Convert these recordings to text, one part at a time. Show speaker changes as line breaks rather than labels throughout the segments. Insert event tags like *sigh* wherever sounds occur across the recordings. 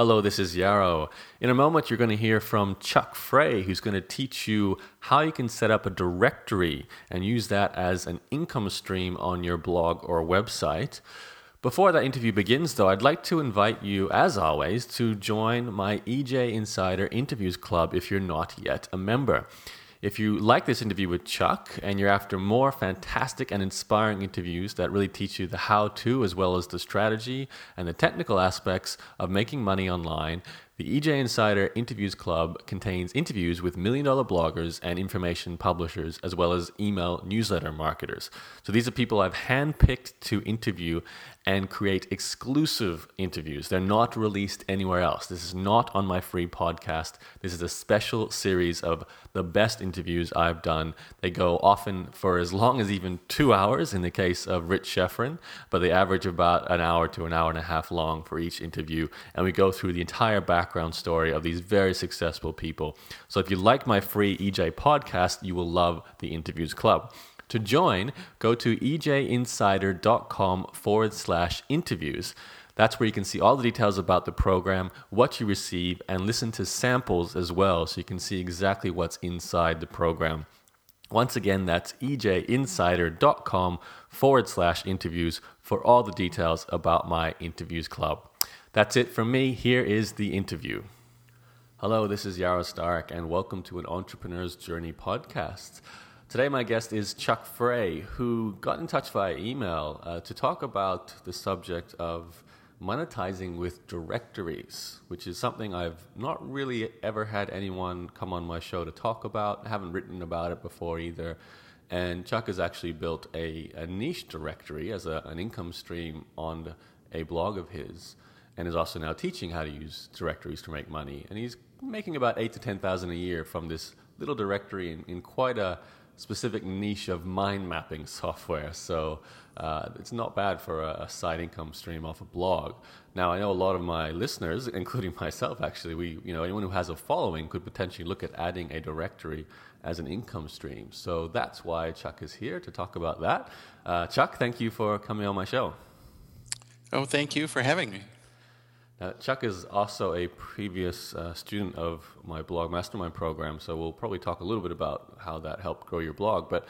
Hello, this is Yaro. In a moment, you're going to hear from Chuck Frey, who's going to teach you how you can set up a directory and use that as an income stream on your blog or website. Before that interview begins, though, I'd like to invite you, as always, to join my EJ Insider Interviews Club if you're not yet a member. If you like this interview with Chuck and you're after more fantastic and inspiring interviews that really teach you the how to as well as the strategy and the technical aspects of making money online, the EJ Insider Interviews Club contains interviews with million dollar bloggers and information publishers, as well as email newsletter marketers. So these are people I've handpicked to interview and create exclusive interviews. They're not released anywhere else. This is not on my free podcast. This is a special series of the best interviews I've done. They go often for as long as even two hours in the case of Rich Schefren, but they average about an hour to an hour and a half long for each interview. And we go through the entire background story of these very successful people. So if you like my free EJ podcast, you will love the Interviews Club. To join, go to ejinsider.com forward slash interviews. That's where you can see all the details about the program, what you receive, and listen to samples as well so you can see exactly what's inside the program. Once again, that's ejinsider.com forward slash interviews for all the details about my interviews club. That's it from me. Here is the interview. Hello, this is Yaro Starak, and welcome to an Entrepreneur's Journey podcast. Today, my guest is Chuck Frey, who got in touch via email uh, to talk about the subject of monetizing with directories, which is something I've not really ever had anyone come on my show to talk about. I haven't written about it before either. And Chuck has actually built a, a niche directory as a, an income stream on a blog of his, and is also now teaching how to use directories to make money. And he's making about eight to ten thousand a year from this little directory in, in quite a specific niche of mind mapping software. So uh, it's not bad for a, a, side income stream off a blog. Now I know a lot of my listeners, *laughs* including myself, actually, we you know anyone who has a following could potentially look at adding a directory as an income stream. So that's why Chuck is here to talk about that. Uh, Chuck, thank you for coming on my show.
Oh, thank you for having me.
Uh, Chuck is also a previous uh, student of my blog mastermind program, so we'll probably talk a little bit about how that helped grow your blog. But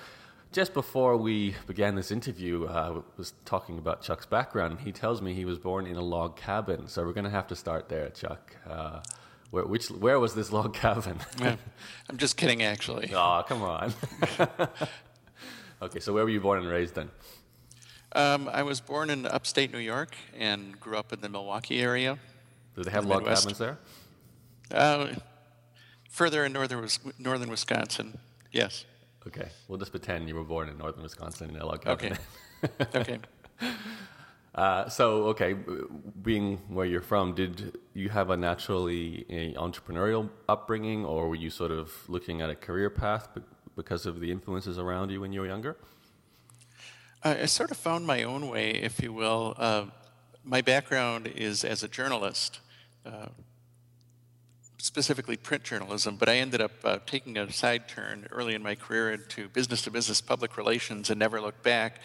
just before we began this interview, uh, I was talking about Chuck's background. He tells me he was born in a log cabin, so we're going to have to start there, Chuck. Uh, where, which, where was this log cabin? *laughs*
yeah, I'm just kidding, actually.
Oh, come on. *laughs* okay, so where were you born and raised then?
Um, I was born in upstate New York and grew up in the Milwaukee area.
Do they have the log Midwest. cabins there?
Uh, further in northern, northern Wisconsin, yes.
Okay, we'll just pretend you were born in northern Wisconsin in a log cabin.
Okay. *laughs* okay. *laughs*
Uh, so, okay, being where you're from, did you have a naturally entrepreneurial upbringing, or were you sort of looking at a career path because of the influences around you when you were younger?
I sort of found my own way, if you will. Uh, my background is as a journalist, uh, specifically print journalism, but I ended up uh, taking a side turn early in my career into business to business public relations and never looked back.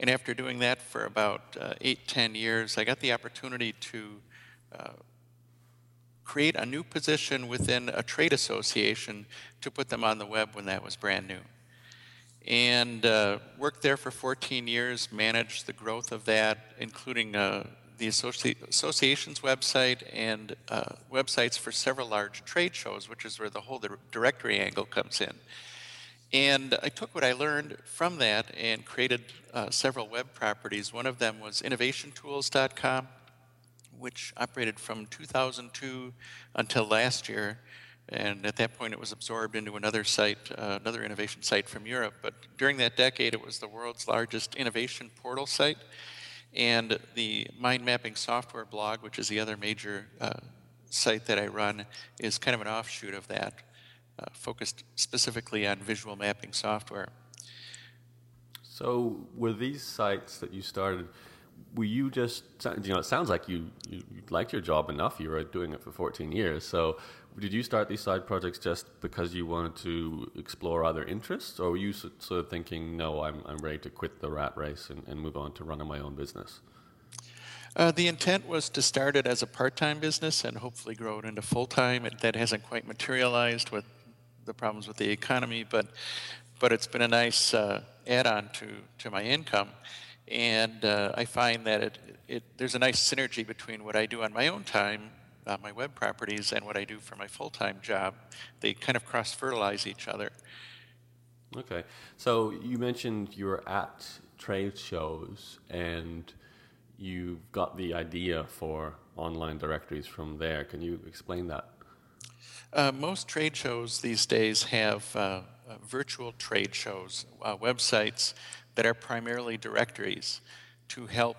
And after doing that for about uh, eight, ten years, I got the opportunity to uh, create a new position within a trade association to put them on the web when that was brand new and uh, worked there for 14 years, managed the growth of that, including uh, the associ- association's website and uh, websites for several large trade shows, which is where the whole directory angle comes in. And I took what I learned from that and created uh, several web properties. One of them was innovationtools.com, which operated from 2002 until last year and at that point, it was absorbed into another site, uh, another innovation site from Europe. But during that decade, it was the world's largest innovation portal site. And the mind mapping software blog, which is the other major uh, site that I run, is kind of an offshoot of that, uh, focused specifically on visual mapping software.
So, were these sites that you started? Were you just you know? It sounds like you, you liked your job enough. You were doing it for 14 years. So, did you start these side projects just because you wanted to explore other interests, or were you sort of thinking, no, I'm, I'm ready to quit the rat race and, and move on to running my own business?
Uh, the intent was to start it as a part-time business and hopefully grow it into full-time. that hasn't quite materialized with the problems with the economy, but but it's been a nice uh, add-on to to my income, and uh, I find that it, it there's a nice synergy between what I do on my own time uh, my web properties and what I do for my full-time job. They kind of cross-fertilize each other.
Okay, so you mentioned you were at trade shows and you got the idea for online directories from there. Can you explain that?
Uh, most trade shows these days have uh, uh, virtual trade shows, uh, websites that are primarily directories to help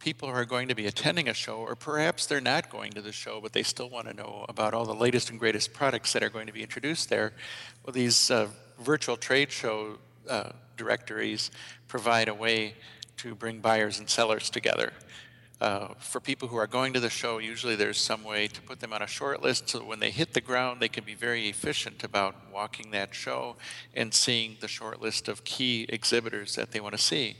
people who are going to be attending a show, or perhaps they're not going to the show, but they still want to know about all the latest and greatest products that are going to be introduced there. Well, these uh, virtual trade show uh, directories provide a way to bring buyers and sellers together. Uh, for people who are going to the show, usually there's some way to put them on a short list so when they hit the ground, they can be very efficient about walking that show and seeing the short list of key exhibitors that they want to see.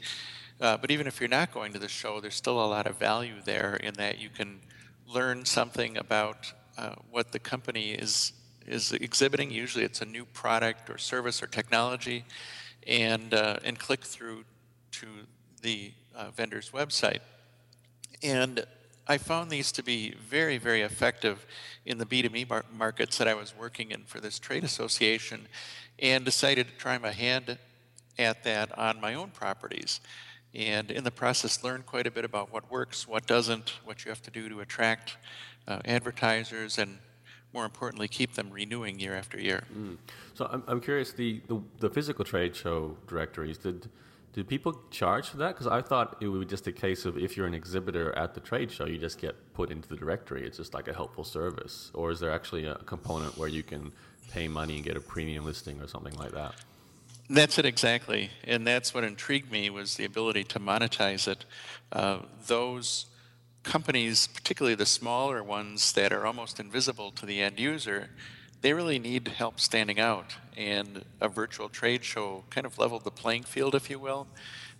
Uh, but even if you're not going to the show, there's still a lot of value there in that you can learn something about uh, what the company is is exhibiting. Usually, it's a new product or service or technology, and uh, and click through to the uh, vendor's website. And I found these to be very, very effective in the B2B mar- markets that I was working in for this trade association, and decided to try my hand at that on my own properties and in the process learn quite a bit about what works, what doesn't, what you have to do to attract uh, advertisers, and more importantly, keep them renewing year after year. Mm.
So I'm, I'm curious, the, the, the, physical trade show directories, did, did people charge for that? Because I thought it would be just a case of if you're an exhibitor at the trade show, you just get put into the directory. It's just like a helpful service. Or is there actually a component where you can pay money and get a premium listing or something like that?
That's it exactly, and that's what intrigued me was the ability to monetize it. Uh, those companies, particularly the smaller ones that are almost invisible to the end user, they really need help standing out. And a virtual trade show kind of leveled the playing field, if you will,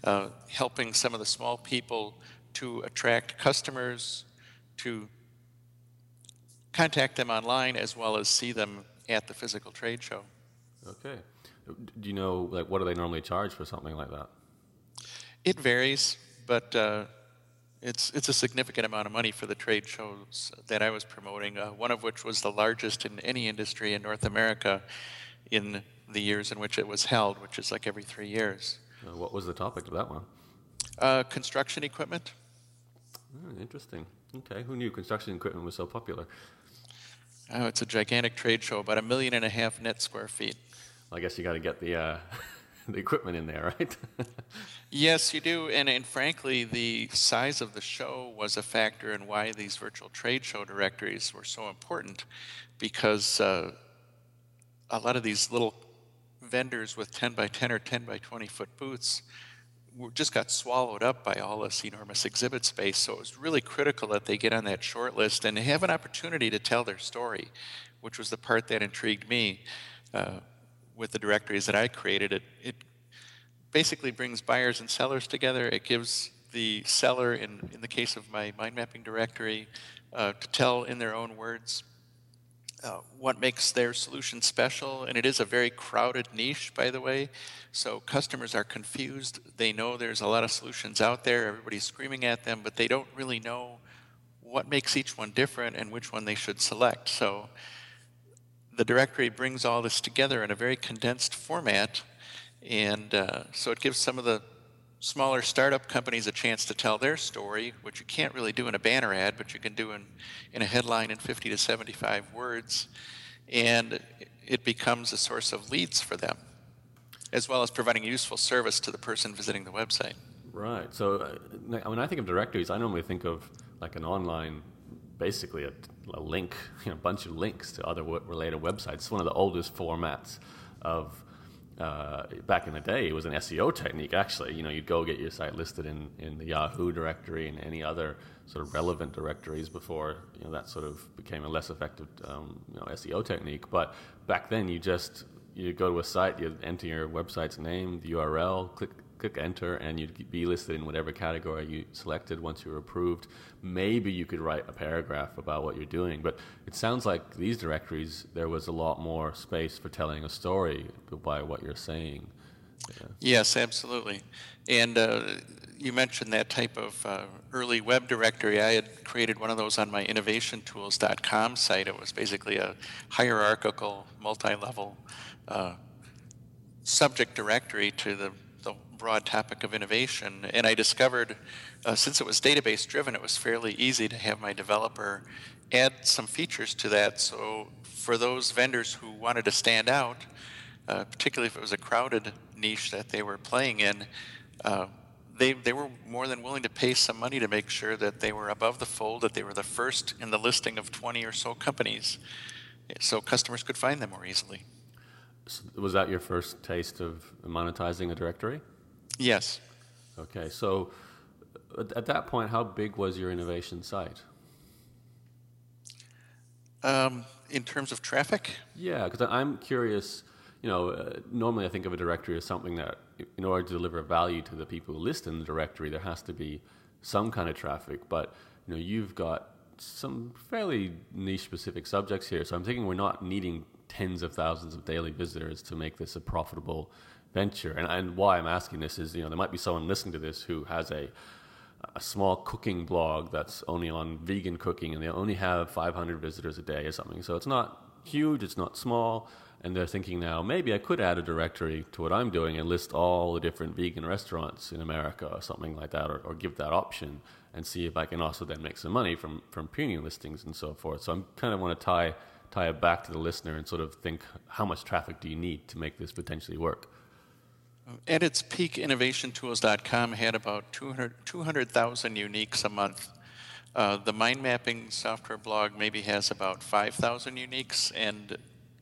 uh, helping some of the small people to attract customers, to contact them online, as well as see them at the physical trade show.
Okay. Do you know like what do they normally charge for something like that?
It varies, but uh, it's it's a significant amount of money for the trade shows that I was promoting. Uh, one of which was the largest in any industry in North America in the years in which it was held, which is like every three years.
Uh, what was the topic of that one?
Uh, construction equipment.
Oh, interesting. Okay, who knew construction equipment was so popular?
Oh, it's a gigantic trade show, about a million and a half net square feet.
I guess you got to get the uh, *laughs* the equipment in there, right? *laughs*
yes, you do. And, and frankly, the size of the show was a factor in why these virtual trade show directories were so important because uh, a lot of these little vendors with 10 by 10 or 10 by 20 foot booths just got swallowed up by all this enormous exhibit space. So it was really critical that they get on that short list and have an opportunity to tell their story, which was the part that intrigued me. Uh, with the directories that I created, it, it basically brings buyers and sellers together. It gives the seller, in, in the case of my mind mapping directory, uh, to tell in their own words uh, what makes their solution special. And it is a very crowded niche, by the way. So customers are confused. They know there's a lot of solutions out there, everybody's screaming at them, but they don't really know what makes each one different and which one they should select. So the directory brings all this together in a very condensed format. And uh, so it gives some of the smaller startup companies a chance to tell their story, which you can't really do in a banner ad, but you can do in, in a headline in 50 to 75 words. And it becomes a source of leads for them, as well as providing useful service to the person visiting the website.
Right. So uh, when I think of directories, I normally think of like an online basically a, a link, you *laughs* know, a bunch of links to other related websites. It's one of the oldest formats of uh, back in the day. It was an SEO technique, actually. You know, you'd go get your site listed in, in the Yahoo directory and any other sort of relevant directories before you know that sort of became a less effective um, you know, SEO technique. But back then, you just you go to a site, you enter your website's name, the URL, click click enter and you'd be listed in whatever category you selected once you were approved. Maybe you could write a paragraph about what you're doing, but it sounds like these directories, there was a lot more space for telling a story by what you're saying.
Yeah. Yes, absolutely. And uh, you mentioned that type of uh, early web directory. I had created one of those on my innovationtools.com site. It was basically a hierarchical, multi level uh, subject directory to the, the broad topic of innovation. And I discovered, uh, since it was database driven, it was fairly easy to have my developer add some features to that. So for those vendors who wanted to stand out, uh, particularly if it was a crowded niche that they were playing in, uh, they, they were more than willing to pay some money to make sure that they were above the fold, that they were the first in the listing of 20 or so companies, so customers could find them more easily.
Was that your first taste of monetizing a directory?
Yes.
Okay, so at that point, how big was your innovation site?
Um, in terms of traffic?
Yeah, because I'm curious. You know, uh, normally I think of a directory as something that, in order to deliver value to the people who list in the directory, there has to be some kind of traffic. But you know, you've got some fairly niche specific subjects here. So I'm thinking we're not needing tens of thousands of daily visitors to make this a profitable venture. And, and why I'm asking this is, you know, there might be someone listening to this who has a a small cooking blog that's only on vegan cooking and they only have 500 visitors a day or something. So it's not huge, it's not small. And they're thinking now, maybe I could add a directory to what I'm doing and list all the different vegan restaurants in America or something like that, or, or give that option and see if I can also then make some money from, from premium listings and so forth. So I'm kind of want to tie tie it back to the listener and sort of think how much traffic do you need to make this potentially work?
At its peak, innovationtools.com had about 200,000 200, uniques a month. Uh, the mind mapping software blog maybe has about 5,000 uniques, and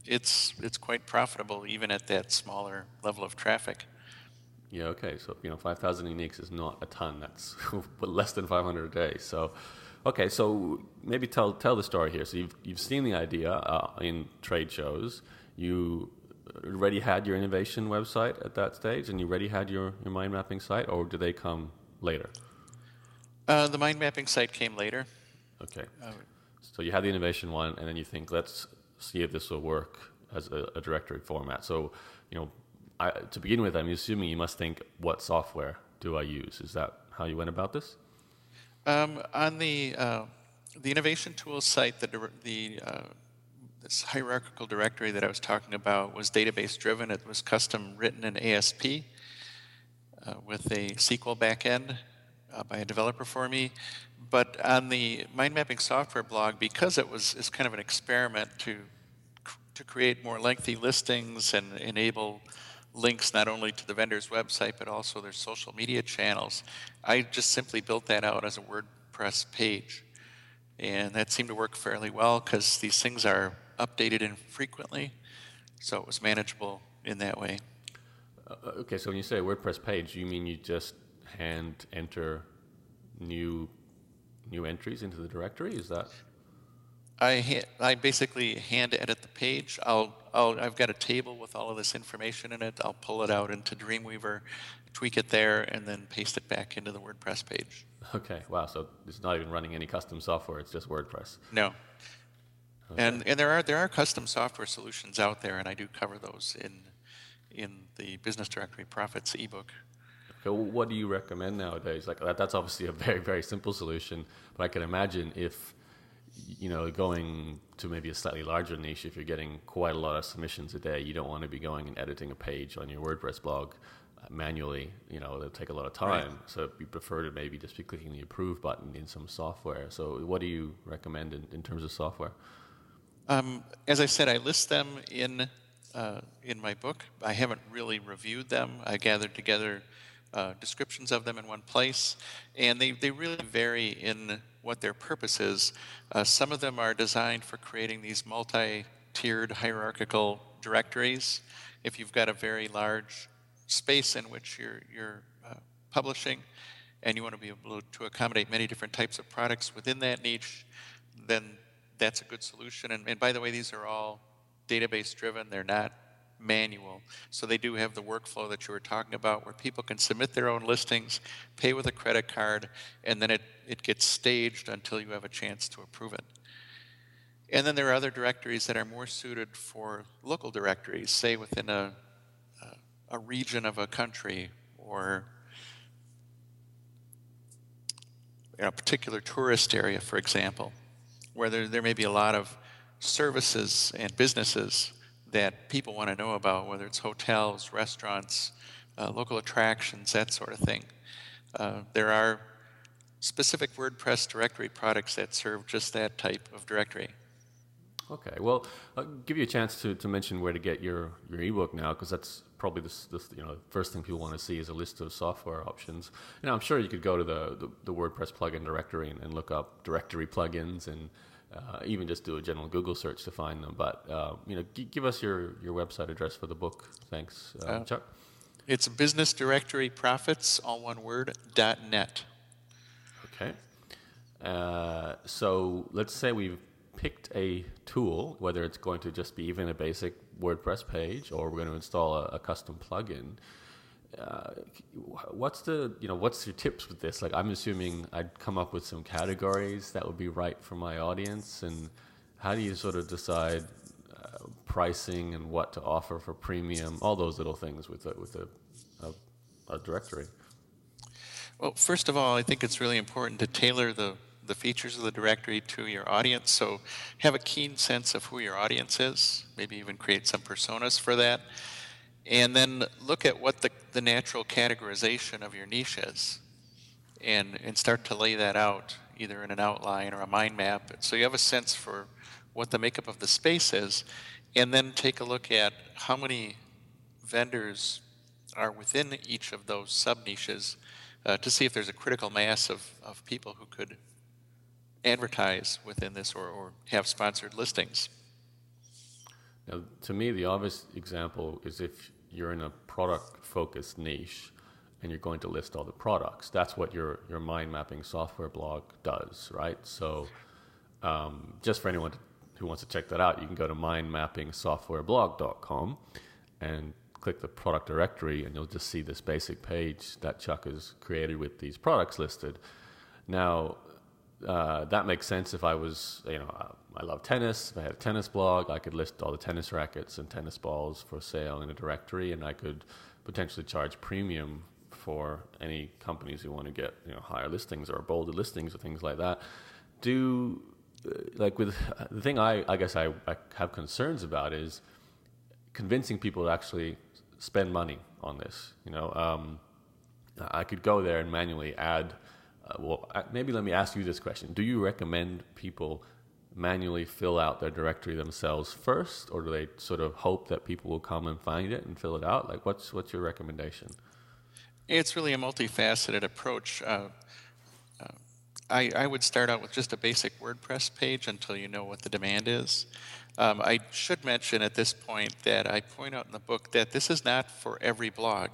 it's, it's quite profitable even at that smaller level of traffic.
Yeah, okay. So, you know, 5,000 uniques is not a ton. That's *laughs* less than 500 a day. So, Okay, so maybe tell tell the story here. So you've you've seen the idea uh, in trade shows. You already had your innovation website at that stage, and you already had your, your mind mapping site, or do they come later?
Uh, the mind mapping site came later.
Okay. Uh, so you had the innovation one, and then you think, let's see if this will work as a, a directory format. So, you know, I, to begin with, I'm assuming you must think, what software do I use? Is that how you went about this?
Um, on the uh, the innovation tools site, the the uh, this hierarchical directory that I was talking about was database driven. It was custom written in ASP uh, with a SQL backend uh, by a developer for me. But on the mind mapping software blog, because it was it's kind of an experiment to to create more lengthy listings and enable links not only to the vendor's website but also their social media channels. I just simply built that out as a WordPress page. And that seemed to work fairly well because these things are updated infrequently. So it was manageable in that way.
Uh, okay, so when you say a WordPress page, you mean you just hand enter new new entries into the directory? Is that
I, ha- I basically hand edit the page. I'll, I'll, I've got a table with all of this information in it. I'll pull it out into Dreamweaver, tweak it there, and then paste it back into the WordPress page.
Okay, wow. So it's not even running any custom software, it's just WordPress.
No. Okay. And, and there, are, there are custom software solutions out there, and I do cover those in, in the Business Directory Profits ebook.
Okay, what do you recommend nowadays? Like that, that's obviously a *laughs* very, very simple solution, but I can imagine if you know, going to maybe a slightly larger niche, if you're getting quite a lot of submissions a day, you don't want to be going and editing a page on your WordPress blog uh, manually. You know, it'll take a lot of time. Right. So you prefer to maybe just be clicking the approve button in some software. So what do you recommend in, in terms of software?
Um, as I said, I list them in uh, in my book. I haven't really reviewed them. I gathered together uh, descriptions of them in one place, and they, they really vary in what their purpose is. Uh, some of them are designed for creating these multi tiered hierarchical directories. If you've got a very large space in which you're, you're uh, publishing and you want to be able to accommodate many different types of products within that niche, then that's a good solution. And, and by the way, these are all database driven, they're not manual. So they do have the workflow that you were talking about where people can submit their own listings, pay with a credit card, and then it, it gets staged until you have a chance to approve it. And then there are other directories that are more suited for local directories, say within a, a, a region of a country or a particular tourist area, for example, where there, there may be a lot of services and businesses that people want to know about, whether it's hotels, restaurants, uh, local attractions, that sort of thing. Uh, there are specific WordPress directory products that serve just that type of directory.
Okay, well, I'll give you a chance to, to mention where to get your, your ebook now, because that's probably the, the you know first thing people want to see is a list of software options. You know, I'm sure you could go to the, the, the WordPress plugin directory and, and, look up directory plugins and uh, even just do a general Google search to find them. But uh, you know, g- give us your, your website address for the book. Thanks, uh, uh Chuck.
It's business directory profits, all one word, dot net.
Okay. Uh, so let's say we've picked a tool, whether it's going to just be even a basic WordPress page or we're going to install a, a custom plugin. Uh, what's the you know what's your tips with this? Like I'm assuming I'd come up with some categories that would be right for my audience, and how do you sort of decide uh, pricing and what to offer for premium, all those little things with a, with a, a, a directory.
Well, first of all, I think it's really important to tailor the the features of the directory to your audience. So have a keen sense of who your audience is, maybe even create some personas for that. And then look at what the, the natural categorization of your niche is and, and start to lay that out either in an outline or a mind map. So you have a sense for what the makeup of the space is, and then take a look at how many vendors are within each of those sub niches uh, to see if there's a critical mass of, of people who could advertise within this or, or have sponsored listings.
Now, to me, the obvious example is if you're in a product focused niche and you're going to list all the products. That's what your, your mind mapping software blog does, right? So, um, just for anyone who wants to check that out, you can go to mindmappingsoftwareblog.com and click the product directory, and you'll just see this basic page that Chuck has created with these products listed. Now, uh, that makes sense if I was, you know, uh, I love tennis. If I had a tennis blog, I could list all the tennis rackets and tennis balls for sale in a directory, and I could potentially charge premium for any companies who want to get, you know, higher listings or bolder listings or things like that. Do uh, like with the thing I, I guess I, I have concerns about is convincing people to actually spend money on this. You know, um, I could go there and manually add uh, well, maybe let me ask you this question. Do you recommend people manually fill out their directory themselves first, or do they sort of hope that people will come and find it and fill it out? Like, what's, what's your recommendation?
It's really a multifaceted approach. Uh, uh, I, I, would start out with just a basic WordPress page until you know what the demand is. Um, I should mention at this point that I point out in the book that this is not for every blog.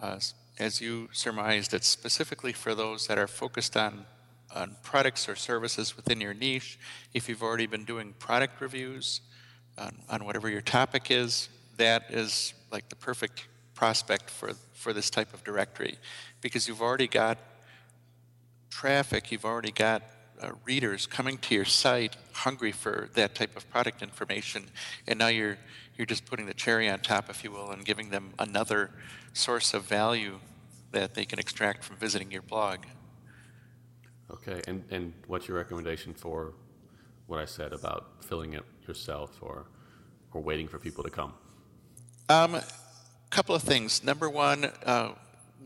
Uh, as you surmised, it's specifically for those that are focused on, on products or services within your niche. If you've already been doing product reviews on, on whatever your topic is, that is like the perfect prospect for, for this type of directory because you've already got traffic, you've already got uh, readers coming to your site hungry for that type of product information, and now you're you're just putting the cherry on top, if you will, and giving them another source of value that they can extract from visiting your blog.
Okay, and, and what's your recommendation for what I said about filling it yourself or, or waiting for people to come?
A um, couple of things. Number one, uh,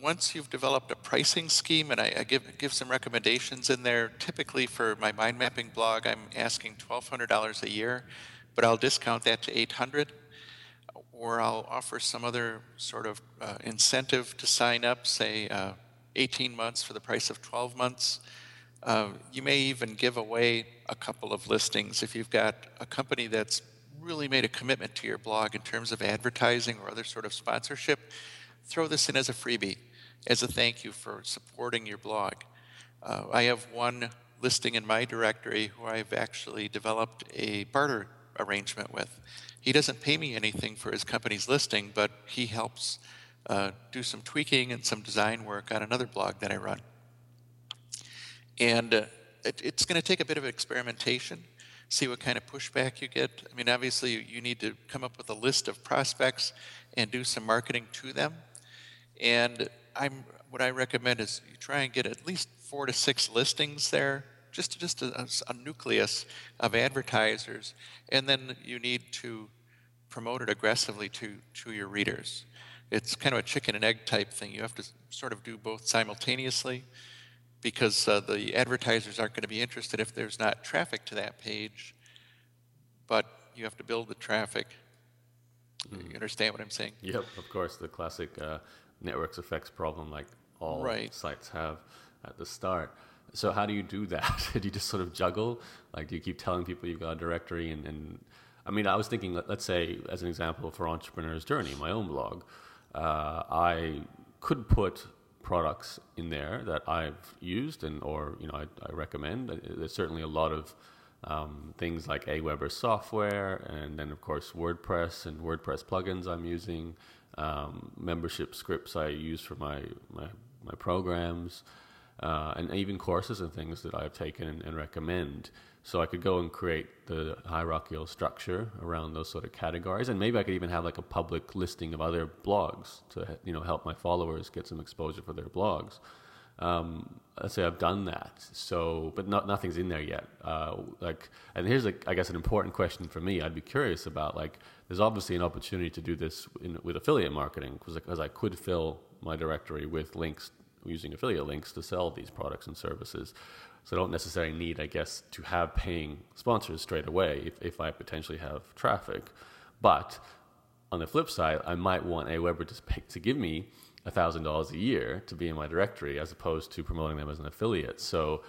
once you've developed a pricing scheme, and I, I, give, give some recommendations in there, typically for my mind mapping blog, I'm asking $1,200 a year, but I'll discount that to 800 or I'll offer some other sort of uh, incentive to sign up, say uh, 18 months for the price of 12 months. Uh, you may even give away a couple of listings if you've got a company that's really made a commitment to your blog in terms of advertising or other sort of sponsorship. Throw this in as a freebie, as a thank you for supporting your blog. Uh, I have one listing in my directory who I've actually developed a barter arrangement with. he doesn't pay me anything for his company's listing, but he helps uh, do some tweaking and some design work on another blog that I run. And uh, it, it's going to take a bit of experimentation, see what kind of pushback you get. I mean, obviously, you need to come up with a list of prospects and do some marketing to them. And I'm, what I recommend is you try and get at least four to six listings there, just, just a, a nucleus of advertisers, and then you need to promote it aggressively to, to your readers. It's kind of a chicken and egg type thing. You have to sort of do both simultaneously because uh, the advertisers aren't going to be interested if there's not traffic to that page, but you have to build the traffic. Mm. You understand what I'm saying?
Yep, of course. The classic uh, networks effects problem, like all right. sites have at the start. So how do you do that? *laughs* do you just sort of juggle? Like, do you keep telling people you've got a directory? And, and I mean, I was thinking, let, us say, as an example for Entrepreneur's Journey, my own blog, uh, I could put products in there that I've used and or you know I, I recommend. Uh, there's certainly a lot of um, things like Aweber software, and then of course WordPress and WordPress plugins I'm using, um, membership scripts I use for my my, my programs, uh, and even courses and things that I've taken and, and recommend. So I could go and create the hierarchical structure around those sort of categories, and maybe I could even have like a public listing of other blogs to you know help my followers get some exposure for their blogs. Um, let's say I've done that, so but not, nothing's in there yet. Uh, like, and here's a, I guess an important question for me. I'd be curious about like, there's obviously an opportunity to do this in, with affiliate marketing because I could fill my directory with links using affiliate links to sell these products and services. So I don't necessarily need, I guess, to have paying sponsors straight away if, if I potentially have traffic. But on the flip side, I might want Aweber to, to give me $1,000 a year to be in my directory as opposed to promoting them as an affiliate. So,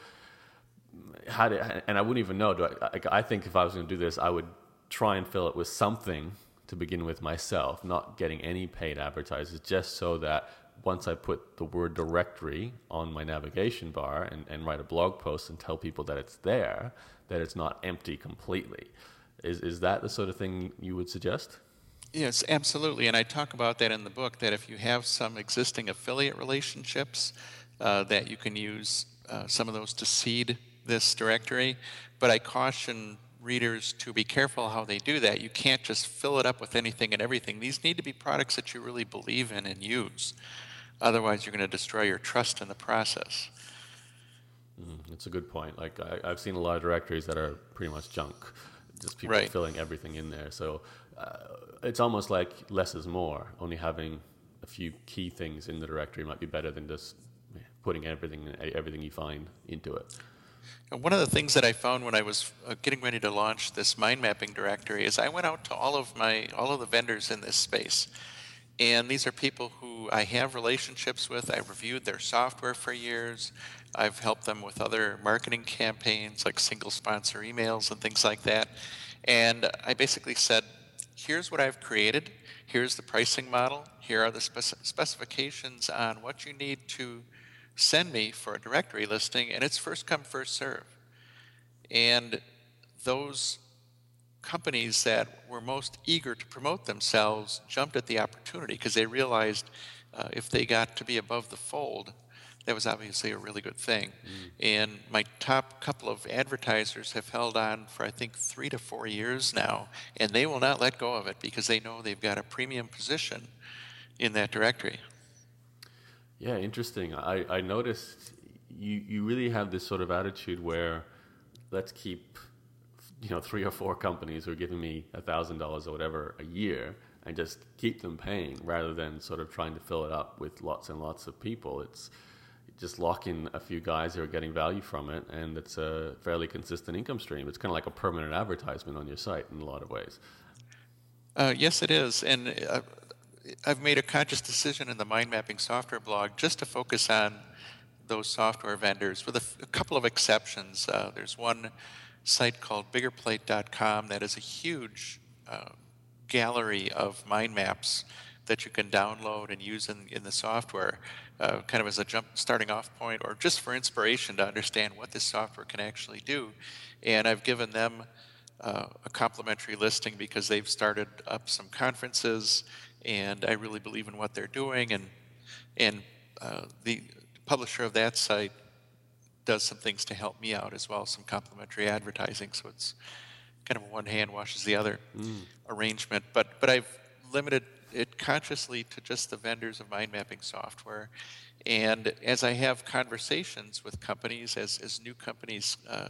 how do, and I wouldn't even know. Do I, I think if I was going to do this, I would try and fill it with something to begin with myself, not getting any paid advertisers, just so that once I put the word directory on my navigation bar and, and write a blog post and tell people that it's there, that it's not empty completely. Is, is that the sort of thing you would suggest?
Yes, absolutely. And I talk about that in the book that if you have some existing affiliate relationships, uh, that you can use uh, some of those to seed this directory. But I caution readers to be careful how they do that. You can't just fill it up with anything and everything. These need to be products that you really believe in and use. Otherwise, you're going to destroy your trust in the process.
Mm, that's a good point. Like I, have seen a lot of directories that are pretty much junk, just people right. filling everything in there. So uh, it's almost like less is more. Only having a few key things in the directory might be better than just putting everything everything you find into it.
And one of the things that I found when I was uh, getting ready to launch this mind mapping directory is I went out to all of my all of the vendors in this space and these are people who I have relationships with. I've reviewed their software for years. I've helped them with other marketing campaigns like single sponsor emails and things like that. And I basically said, here's what I've created. Here's the pricing model. Here are the spec- specifications on what you need to send me for a directory listing. And it's first come, first serve. And those companies that were most eager to promote themselves jumped at the opportunity because they realized uh, if they got to be above the fold, that was obviously a really good thing. Mm. And my top couple of advertisers have held on for, I think, three to four years now, and they will not let go of it because they know they've got a premium position in that directory.
Yeah, interesting. I, I noticed you, you really have this sort of attitude where let's keep you know three or four companies who are giving me a thousand dollars or whatever a year and just keep them paying rather than sort of trying to fill it up with lots and lots of people it's just lock in a few guys who are getting value from it and it's a fairly consistent income stream. It's kind of like a permanent advertisement on your site in a lot of ways.
Uh, yes it is. And uh, i've made a conscious decision in the mind mapping software blog just to focus on those software vendors with a, couple of exceptions. Uh, there's one site called biggerplate.com that is a huge uh, gallery of mind maps that you can download and use in, in the software, uh, kind of as a jump starting off point or just for inspiration to understand what this software can actually do. And I've given them uh, a complimentary listing because they've started up some conferences, and I really believe in what they're doing. And and uh, the publisher of that site does some things to help me out as well, some complimentary advertising. So it's kind of a one hand washes the other mm. arrangement. But but I've limited it consciously to just the vendors of mind mapping software. And as I have conversations with companies, as, as new companies uh,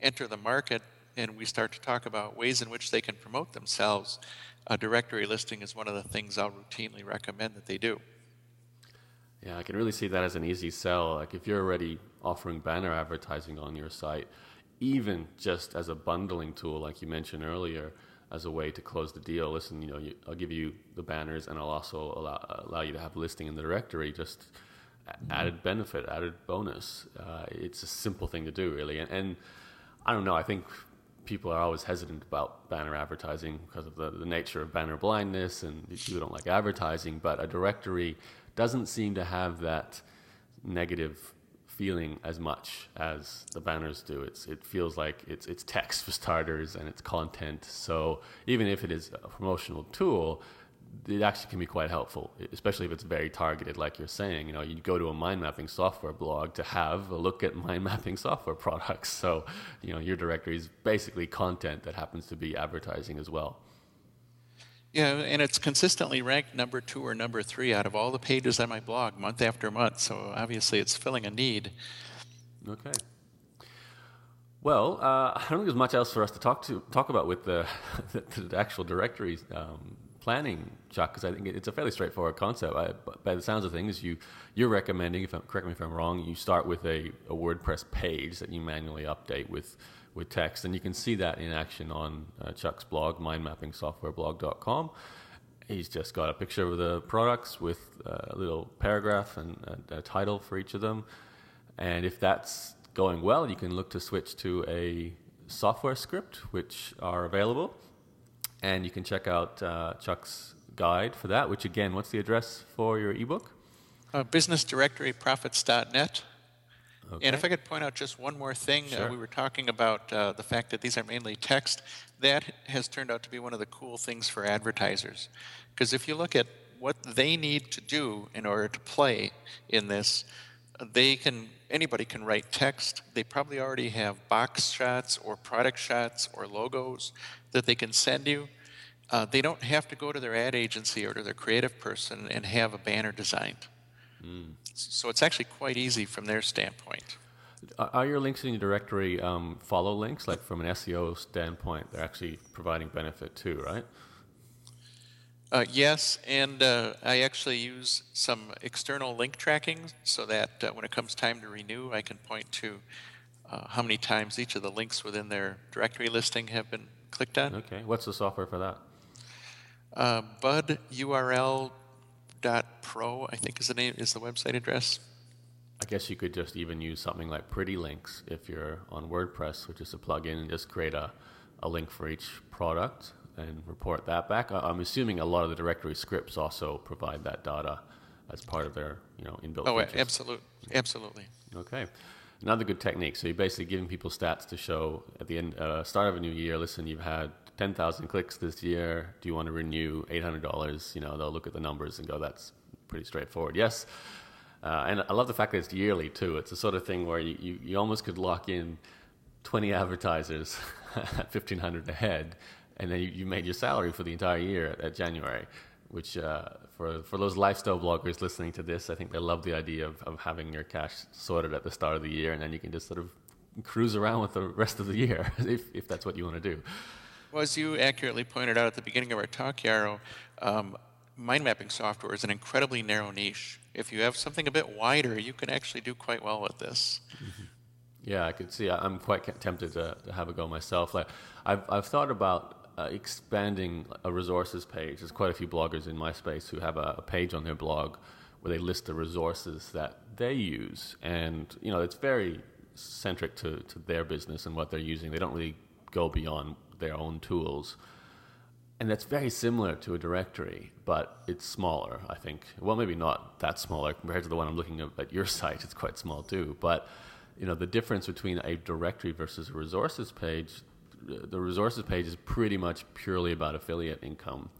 enter the market, and we start to talk about ways in which they can promote themselves, a directory listing is one of the things I'll routinely recommend that they do.
Yeah, I can really see that as an easy sell. Like if you're already offering banner advertising on your site, even just as a bundling tool, like you mentioned earlier, as a way to close the deal. Listen, you know, you, I'll give you the banners, and I'll also allow, allow you to have listing in the directory. Just added benefit, added bonus. Uh, it's a simple thing to do, really. And, and, I don't know. I think people are always hesitant about banner advertising because of the, the nature of banner blindness, and people don't like advertising. But a directory doesn't seem to have that negative feeling as much as the banners do. It's it feels like it's it's text for starters and it's content. So even if it is a promotional tool, it actually can be quite helpful, especially if it's very targeted, like you're saying. You know, you go to a mind mapping software blog to have a look at *laughs* mind mapping software products. So, you know, your directory is basically content that happens to be advertising as well.
Yeah, and it's consistently ranked number two or number three out of all the pages on my blog month after month. So obviously, it's filling a need.
Okay. Well, uh, I don't think there's much else for us to talk to talk about with the, *laughs* the, actual directory um, planning, Chuck, because I think it's a fairly straightforward concept. I, by the sounds of things, you you're recommending, if I'm, correct me if I'm wrong, you start with a, a WordPress page that you manually update with with text. And you can see that in action on uh, Chuck's blog, mindmappingsoftwareblog.com. He's just got a picture of the products with a little paragraph and a, a title for each of them. And if that's going well, you can look to switch to a software script, which are available. And you can check out uh, Chuck's guide for that, which again, what's the address for your ebook?
Uh, businessdirectoryprofits.net. Okay. And if I could point out just one more thing, uh, sure. uh, we were talking about uh, the fact that these are mainly text. That has turned out to be one of the cool things for advertisers. Because if you look at what they need to do in order to play in this, they can anybody can write text. They probably already have box shots or product shots or logos that they can send you. Uh, they don't have to go to their ad agency or to their creative person and have a banner designed. Mm. So it's actually quite easy from their standpoint.
Are your links in your directory um, follow links? Like from an SEO standpoint, they're actually providing benefit too, right?
Uh, yes, and uh, I actually use some external link tracking so that uh, when it comes time to renew, I can point to uh, how many times each of the links within their directory listing have been clicked on.
Okay, what's the software for that?
Uh, Bud URL pro I think is the name is the website address.
I guess you could just even use something like Pretty Links if you're on WordPress, which is a plugin, and just create a, a link for each product and report that back. I'm assuming a lot of the directory scripts also provide that data as part of their you know inbuilt.
Oh,
features.
absolutely, absolutely.
Okay, another good technique. So you're basically giving people stats to show at the end, uh, start of a new year. Listen, you've had 10,000 clicks this year. Do you want to renew $800? You know, they'll look at the numbers and go, that's pretty straightforward. Yes. Uh, and I love the fact that it's yearly too. It's the sort of thing where you, you, you almost could lock in 20 advertisers *laughs* at 1500 a head, and then you, you, made your salary for the entire year at, January. Which uh, for for those lifestyle bloggers listening to this, I think they love the idea of, of having your cash sorted at the start of the year, and then you can just sort of cruise around with the rest of the year *laughs* if if that's what you want to do.
Well, as you accurately pointed out at the beginning of our talk, Yaro, um, mind mapping software is an incredibly narrow niche. If you have something a bit wider, you can actually do quite well with this.
Mm-hmm. Yeah, I could see. I'm quite tempted to, to have a go myself. Like, I've, I've thought about uh, expanding a resources page. There's quite a few bloggers in my space who have a, a, page on their blog where they list the resources that they use, and you know it's very centric to, to their business and what they're using. They don't really go beyond their own tools. And that's very similar to a directory, but it's smaller, I think. Well, maybe not that smaller compared to the one I'm looking at, at your *laughs* site. It's quite small too. But you know, the difference between a directory versus a resources page, the resources page is pretty much purely about affiliate income,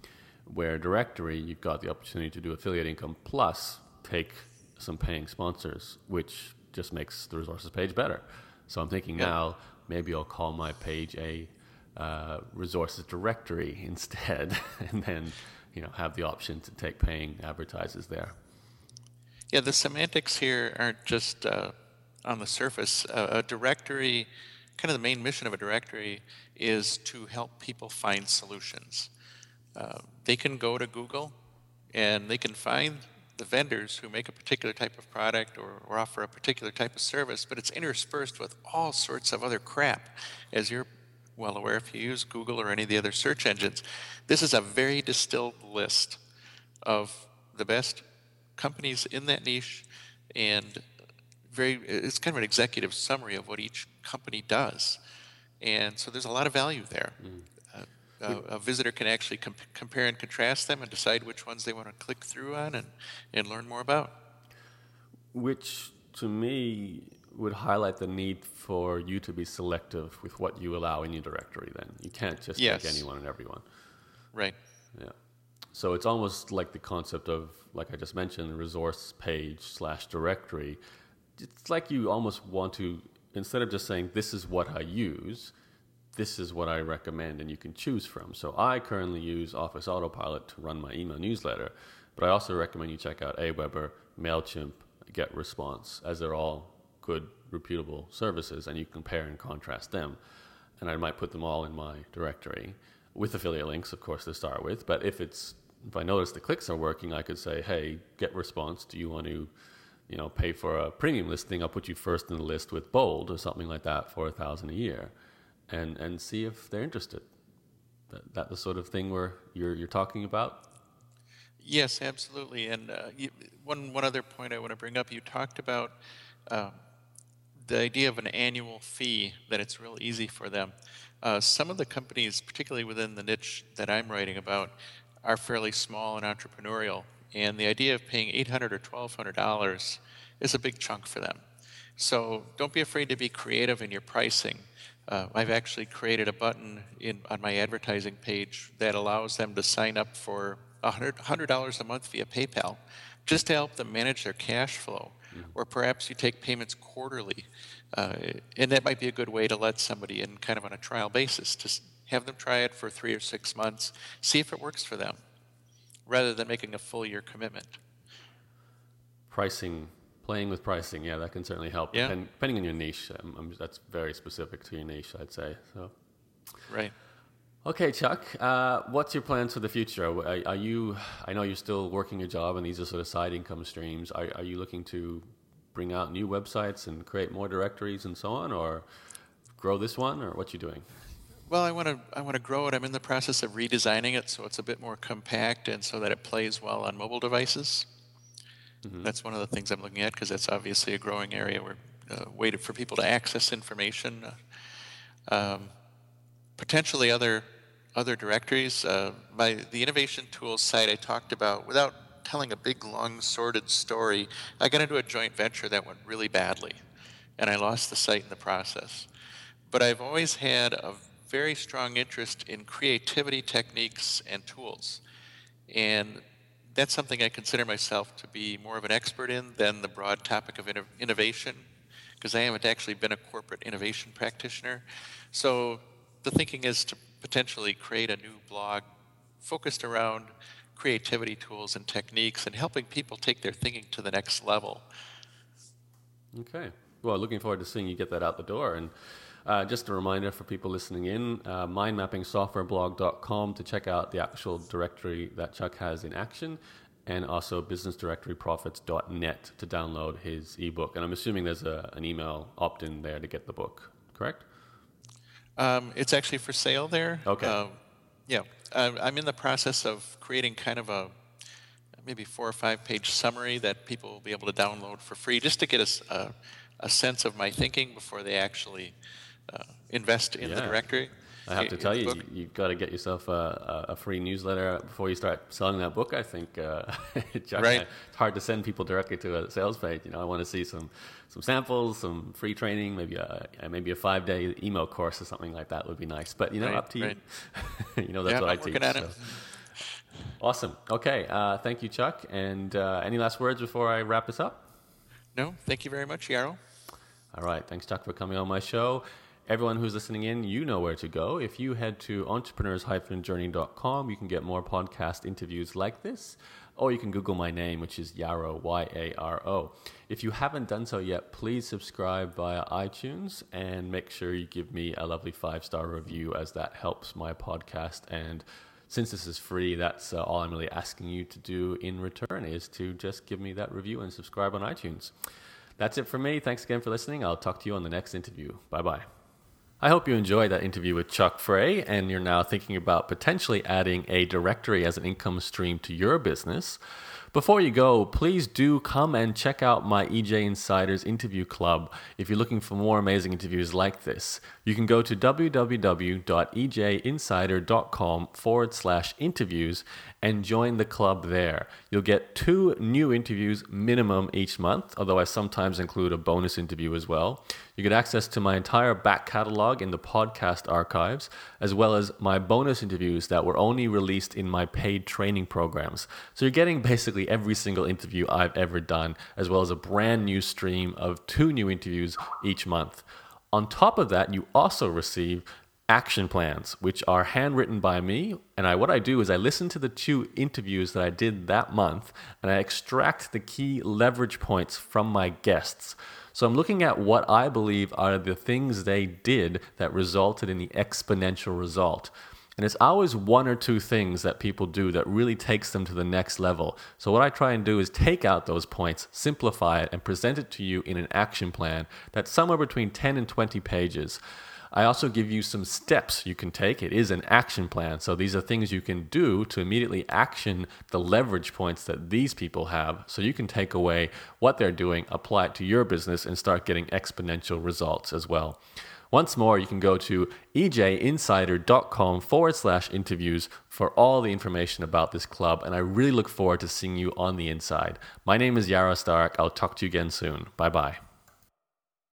where directory you've got the opportunity to do affiliate income plus take some paying sponsors, which just makes the resources page better. So I'm thinking yeah. now maybe I'll call my page a uh, resources directory *laughs* instead, and then you know have the option to take paying advertisers there.
Yeah, the semantics here aren't just uh, on the surface. Uh, a directory, kind of the main mission of a directory, is to help people find solutions. Uh, they can go to Google and they can find the vendors who make a particular type of product or, or, offer a particular type of service, but it's interspersed with all sorts of other crap. As you're well aware, if you use Google or any of the other search engines, this is a very distilled list of the best companies in that niche and very it's kind of an executive summary of what each company does. And so there's a lot of value there. Mm. uh, a, visitor can actually comp- compare and contrast them and decide which ones they want to click through on and, and learn more about.
Which to me would highlight the need for you to be selective with what you allow in your directory then. You can't just yes. take anyone and everyone.
Right.
Yeah. So it's almost like the concept of, like I just mentioned, resource page slash directory. It's like you almost want to, instead of just saying, this is what I use, this is what I recommend and you can choose from. So I currently use Office Autopilot to run my email newsletter, but I also recommend you check out Aweber, MailChimp, GetResponse, as they're all good, reputable services and you compare and contrast them. And I might put them all in my directory with affiliate links, of course, to start with. But if it's if I notice the clicks are working, I could say, hey, GetResponse. Do you want to, you know, pay for a premium listing? I'll put you first in the list with bold or something like that for a thousand a year, and and see if they're interested. That, that the sort of thing where you're you're talking about.
Yes, absolutely. And uh, you, one one other point I want to bring up. You talked about. Um, the idea of an annual fee that it's real easy for them. Uh, some of the companies, particularly within the niche that I'm writing about, are fairly small and entrepreneurial, and the idea of paying 800 or $1,200 is a big chunk for them. So don't be afraid to be creative in your pricing. Uh, I've actually created a button in, on my advertising page that allows them to sign up for $100, $100 a month via PayPal just to help them manage their cash flow. Mm-hmm. Or perhaps you take payments quarterly. Uh, and that might be a good way to let somebody in kind of on a trial basis to have them try it for three or six months, see if it works for them, rather than making a full year commitment.
Pricing, playing with pricing, yeah, that can certainly help.
Yeah.
Depend, depending on your niche, um, um, that's very specific to your niche, I'd say. So,
right.
Okay, Chuck, uh, what's your plans for the future? Are, are, you? I know you're still working a job, and these are sort of side income streams. Are, are you looking to bring out new websites and create more directories and so on, or grow this one, or what you doing?
Well, I want to I want to grow it. I'm in the process of redesigning it so it's a bit more compact and so that it plays well on mobile devices. Mm-hmm. That's one of the things I'm looking at because that's obviously a growing area where uh, way to, for people to access information. Uh, um, potentially other other directories. Uh, my the innovation tools site I talked about without telling a big long sordid story. I got into a joint venture that went really badly, and I lost the site in the process. But I've always had a very strong interest in creativity techniques and tools. And that's something I consider myself to be more of an expert in than the broad topic of inno- innovation, because I haven't actually been a corporate innovation practitioner. So the thinking is to potentially create a new blog focused around creativity tools and techniques and helping people take their thinking to the next level.
Okay. Well, looking forward to seeing you get that out the door. And uh, just a reminder for people listening in uh, mindmappingsoftwareblog.com to check out the actual directory that Chuck has in action, and also businessdirectoryprofits.net to download his ebook. And I'm assuming there's a, an email opt in there to get the book, correct?
Um, it's actually for sale there.
Okay.
Uh, yeah. I'm in the process of creating kind of a maybe four or five page summary that people will be able to download for free just to get a, a, a sense of my thinking before they actually uh, invest in yeah. the directory.
I have to tell you, you've got to get yourself a, a, free newsletter before you start selling that book. I think, uh, *laughs* Chuck,
right.
it's hard to send people directly to a sales page. You know, I want to see some some samples, some free training, maybe a maybe a five day email course or something like that would be nice. But you know,
right,
up to
right.
you. *laughs* you know, that's
yeah,
what
I'm
I teach.
So.
Awesome. Okay. Uh, thank you, Chuck. And uh, any last words before I wrap this up?
No. Thank you very much, Yaro.
All right. Thanks, Chuck, for coming on my show. Everyone who's listening in, you know where to go. If you head to entrepreneurs-journey.com, you can get more podcast interviews like this, or you can Google my name, which is Yaro, Y A R O. If you haven't done so yet, please subscribe via iTunes and make sure you give me a lovely five star review, as that helps my podcast. And since this is free, that's uh, all I'm really asking you to do in return is to just give me that review and subscribe on iTunes. That's it for me. Thanks again for listening. I'll talk to you on the next interview. Bye bye. I hope you enjoyed that interview with Chuck Frey and you're now thinking about potentially adding a directory as an income stream to your business. Before you go, please do come and check out my EJ Insiders Interview Club if you're looking for more amazing interviews like this. You can go to www.ejinsider.com forward slash interviews and join the club there. You'll get two new interviews minimum each month, although I sometimes include a bonus interview as well. You get access to my entire back catalog in the podcast archives, as well as my bonus interviews that were only released in my paid training programs. So you're getting basically every single interview I've ever done, as well as a brand new stream of two new interviews each month. On top of that, you also receive action plans, which are handwritten by me. And I, what I do is I listen to the two interviews that I did that month and I extract the key leverage points from my guests. So I'm looking at what I believe are the things they did that resulted in the exponential result. And it's always one or two things that people do that really takes them to the next level. So, what I try and do is take out those points, simplify it, and present it to you in an action plan that's somewhere between 10 and 20 pages. I also give you some steps you can take. It is an action plan. So these are things you can do to immediately action the leverage points that these people have. So you can take away what they're doing, apply it to your business, and start getting exponential results as well. Once more, you can go to ejinsider.com forward slash interviews for all the information about this club, and I really look forward to seeing you on the inside. My name is Yaro Starak. I'll talk to you again soon. Bye bye.